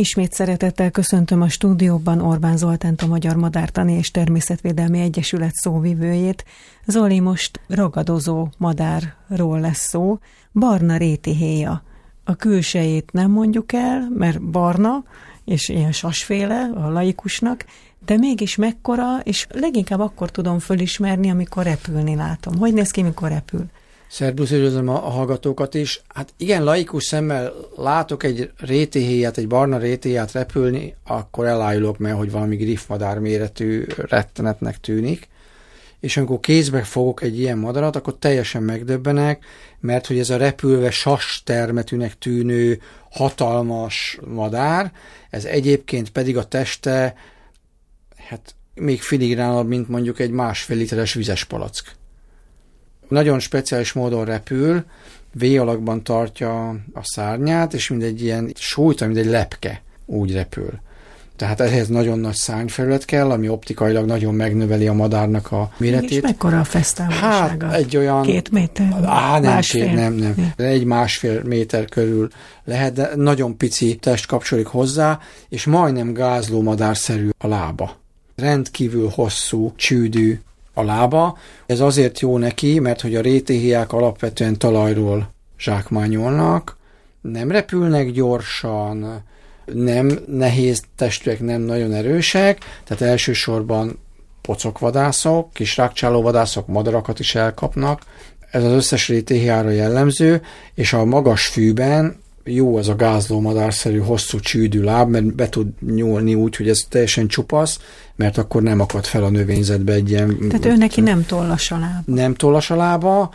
Ismét szeretettel köszöntöm a stúdióban Orbán Zoltánt, a Magyar Madártani és Természetvédelmi Egyesület szóvivőjét. Zoli, most ragadozó madárról lesz szó. Barna réti héja. A külsejét nem mondjuk el, mert barna, és ilyen sasféle a laikusnak, de mégis mekkora, és leginkább akkor tudom fölismerni, amikor repülni látom. Hogy néz ki, mikor repül? Szerbusz, üdvözlöm a, a hallgatókat is. Hát igen, laikus szemmel látok egy rétéhéját, egy barna rétéját repülni, akkor elájulok, mert hogy valami griffmadár méretű rettenetnek tűnik. És amikor kézbe fogok egy ilyen madarat, akkor teljesen megdöbbenek, mert hogy ez a repülve sas termetűnek tűnő hatalmas madár, ez egyébként pedig a teste, hát még filigránabb, mint mondjuk egy másfél literes vizes palack. Nagyon speciális módon repül, V alakban tartja a szárnyát, és mindegy ilyen súlyt, mint egy lepke úgy repül. Tehát ehhez nagyon nagy szárnyfelület kell, ami optikailag nagyon megnöveli a madárnak a méretét. És mekkora a fesztávolsága? Hát egy olyan... Két méter? Á, nem, másfél. Két, nem, nem. Ja. Egy másfél méter körül lehet, de nagyon pici test kapcsolódik hozzá, és majdnem gázló madárszerű a lába. Rendkívül hosszú, csődű a lába. Ez azért jó neki, mert hogy a rétéhiák alapvetően talajról zsákmányolnak, nem repülnek gyorsan, nem nehéz testűek, nem nagyon erősek, tehát elsősorban pocokvadászok, kis rákcsálóvadászok madarakat is elkapnak. Ez az összes rétéhiára jellemző, és a magas fűben jó ez a gázló madárszerű hosszú csűdű láb, mert be tud nyúlni úgy, hogy ez teljesen csupasz, mert akkor nem akad fel a növényzetbe egy ilyen... Tehát ő neki nem tollas a lába. Nem tollas a lába,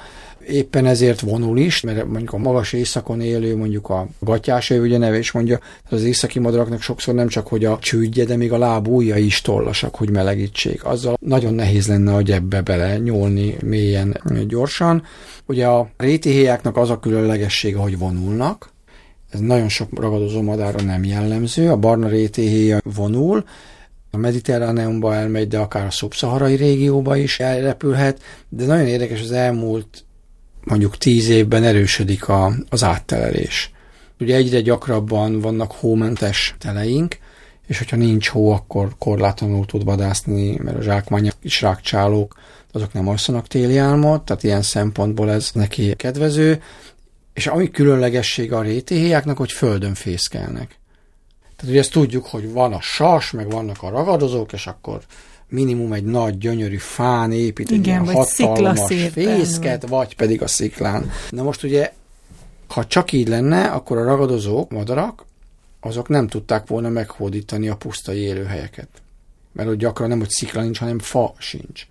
éppen ezért vonul is, mert mondjuk a magas éjszakon élő, mondjuk a gatyás ugye neve is mondja, az északi madaraknak sokszor nem csak, hogy a csődje, de még a lábúja is tollasak, hogy melegítsék. Azzal nagyon nehéz lenne a gyebbe bele nyúlni mélyen, gyorsan. Ugye a rétihéjáknak az a különlegessége, hogy vonulnak, ez nagyon sok ragadozó madára nem jellemző, a barna rétéhéja vonul, a mediterráneumba elmegy, de akár a szubszaharai régióba is elrepülhet, de nagyon érdekes az elmúlt mondjuk tíz évben erősödik a, az áttelelés. Ugye egyre gyakrabban vannak hómentes teleink, és hogyha nincs hó, akkor korlátlanul tud vadászni, mert a zsákmány is rákcsálók, azok nem alszanak téli álmot, tehát ilyen szempontból ez neki kedvező, és ami különlegesség a rétéhéjáknak, hogy földön fészkelnek. Tehát ugye ezt tudjuk, hogy van a sas, meg vannak a ragadozók, és akkor minimum egy nagy, gyönyörű fán épít egy Igen, ilyen hatalmas fészket, vagy. vagy pedig a sziklán. Na most ugye, ha csak így lenne, akkor a ragadozók, madarak, azok nem tudták volna meghódítani a pusztai élőhelyeket. Mert ott gyakran nem, hogy szikla nincs, hanem fa sincs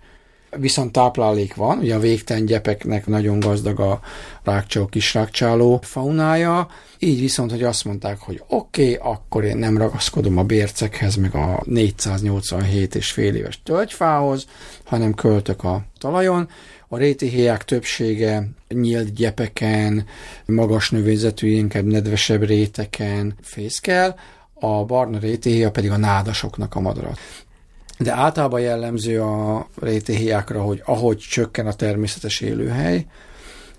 viszont táplálék van, ugye a végtelen gyepeknek nagyon gazdag a rákcsáló, kis rákcsáló faunája, így viszont, hogy azt mondták, hogy oké, okay, akkor én nem ragaszkodom a bércekhez, meg a 487 és fél éves tölgyfához, hanem költök a talajon. A rétihéják többsége nyílt gyepeken, magas növényzetű, inkább nedvesebb réteken fészkel, a barna rétihéja pedig a nádasoknak a madarat. De általában jellemző a rétéhiákra, hogy ahogy csökken a természetes élőhely,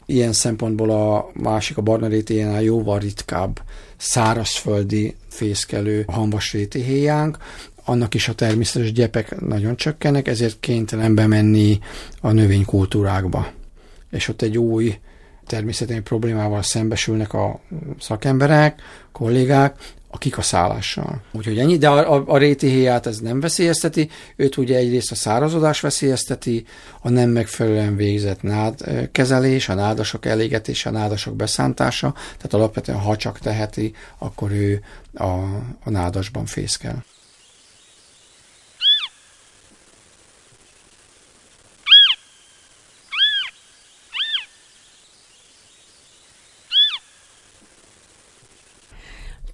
ilyen szempontból a másik, a barna rétéhéjánál jóval ritkább szárazföldi fészkelő hamvas rétéhéjánk, annak is a természetes gyepek nagyon csökkennek, ezért kénytelen bemenni a növénykultúrákba. És ott egy új természeti problémával szembesülnek a szakemberek, kollégák, a kikaszálással. Úgyhogy ennyi, de a, a, a rétihéját ez nem veszélyezteti, őt ugye egyrészt a szárazodás veszélyezteti, a nem megfelelően végzett nád kezelés, a nádasok elégetése, a nádasok beszántása, tehát alapvetően ha csak teheti, akkor ő a, a nádasban fészkel.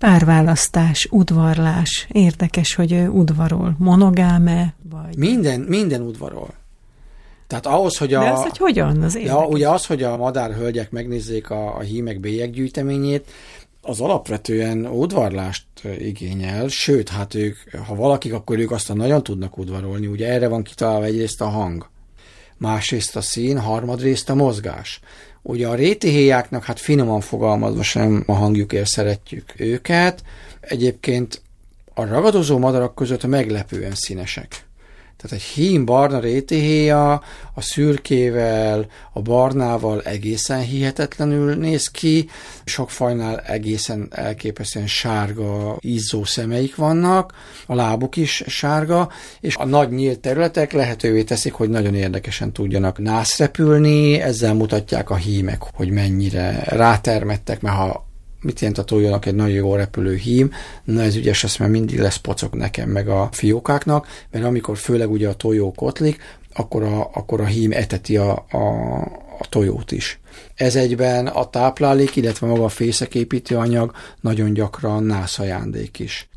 Párválasztás, udvarlás. Érdekes, hogy udvarol. Monogáme? Vagy... Minden, minden udvarol. Tehát ahhoz, hogy a... De az, hogy hogyan? Az ja, ugye az, hogy a madárhölgyek megnézzék a, a hímek bélyek gyűjteményét, az alapvetően udvarlást igényel, sőt, hát ők, ha valakik, akkor ők aztán nagyon tudnak udvarolni, ugye erre van kitalálva egyrészt a hang, másrészt a szín, harmadrészt a mozgás. Ugye a rétihéjáknak, hát finoman fogalmazva sem a hangjukért szeretjük őket. Egyébként a ragadozó madarak között meglepően színesek. Tehát egy hím barna rétihéja a szürkével, a barnával egészen hihetetlenül néz ki, sok fajnál egészen elképesztően sárga, izzó szemeik vannak, a lábuk is sárga, és a nagy nyílt területek lehetővé teszik, hogy nagyon érdekesen tudjanak nászrepülni, ezzel mutatják a hímek, hogy mennyire rátermettek, mert ha mit jelent a tojónak egy nagyon jó repülő hím, na ez ügyes lesz, mert mindig lesz pocok nekem meg a fiókáknak, mert amikor főleg ugye a tojó kotlik, akkor a, akkor a hím eteti a, a, a tojót is. Ez egyben a táplálék, illetve maga a fészeképítő anyag nagyon gyakran nászajándék is.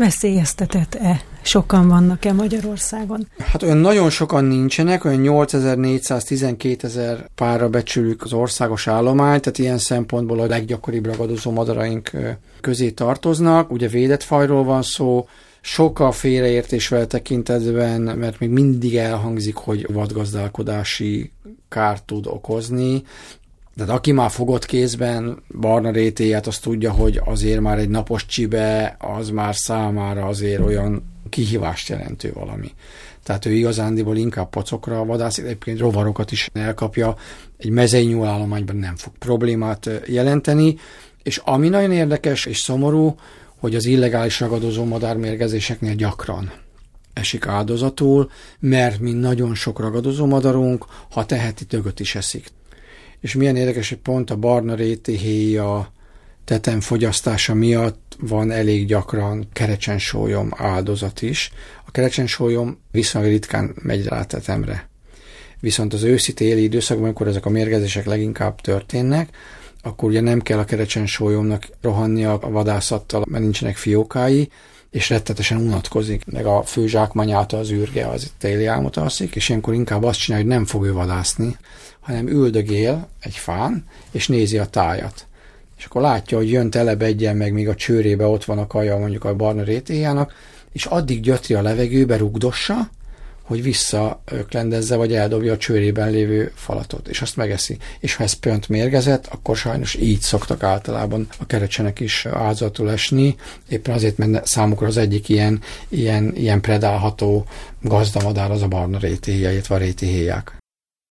Veszélyeztetett-e? Sokan vannak-e Magyarországon? Hát olyan nagyon sokan nincsenek, olyan 8400-12 ezer párra becsülük az országos állományt, tehát ilyen szempontból a leggyakoribb ragadozó madaraink közé tartoznak. Ugye védett fajról van szó, sok a félreértés vele tekintetben, mert még mindig elhangzik, hogy vadgazdálkodási kárt tud okozni. Tehát aki már fogott kézben barna rétéját, az tudja, hogy azért már egy napos csibe, az már számára azért olyan kihívást jelentő valami. Tehát ő igazándiból inkább pacokra vadász, egyébként rovarokat is elkapja, egy mezei nyúlállományban nem fog problémát jelenteni, és ami nagyon érdekes és szomorú, hogy az illegális ragadozó madármérgezéseknél gyakran esik áldozatul, mert mi nagyon sok ragadozó madarunk, ha teheti, tögöt is eszik. És milyen érdekes, hogy pont a barna rétihéja tetem fogyasztása miatt van elég gyakran kerecsensólyom áldozat is. A kerecsensólyom viszonylag ritkán megy rá tetemre. Viszont az őszi téli időszakban, amikor ezek a mérgezések leginkább történnek, akkor ugye nem kell a kerecsensólyomnak rohannia a vadászattal, mert nincsenek fiókái, és rettetesen unatkozik, meg a fő zsákmányától az űrge az téli álmot alszik, és ilyenkor inkább azt csinálja, hogy nem fog ő vadászni, hanem üldögél egy fán, és nézi a tájat. És akkor látja, hogy jön telebedjen meg, míg a csőrébe ott van a kaja mondjuk a barna rétéjának, és addig gyötri a levegőbe, rugdossa, hogy visszaöklendezze, vagy eldobja a csőrében lévő falatot, és azt megeszi. És ha ez pönt mérgezett, akkor sajnos így szoktak általában a kerecsenek is áldozatul esni, éppen azért, mert számukra az egyik ilyen, ilyen, ilyen predálható gazdamadár az a barna rétéhéja, illetve a rétéhéják.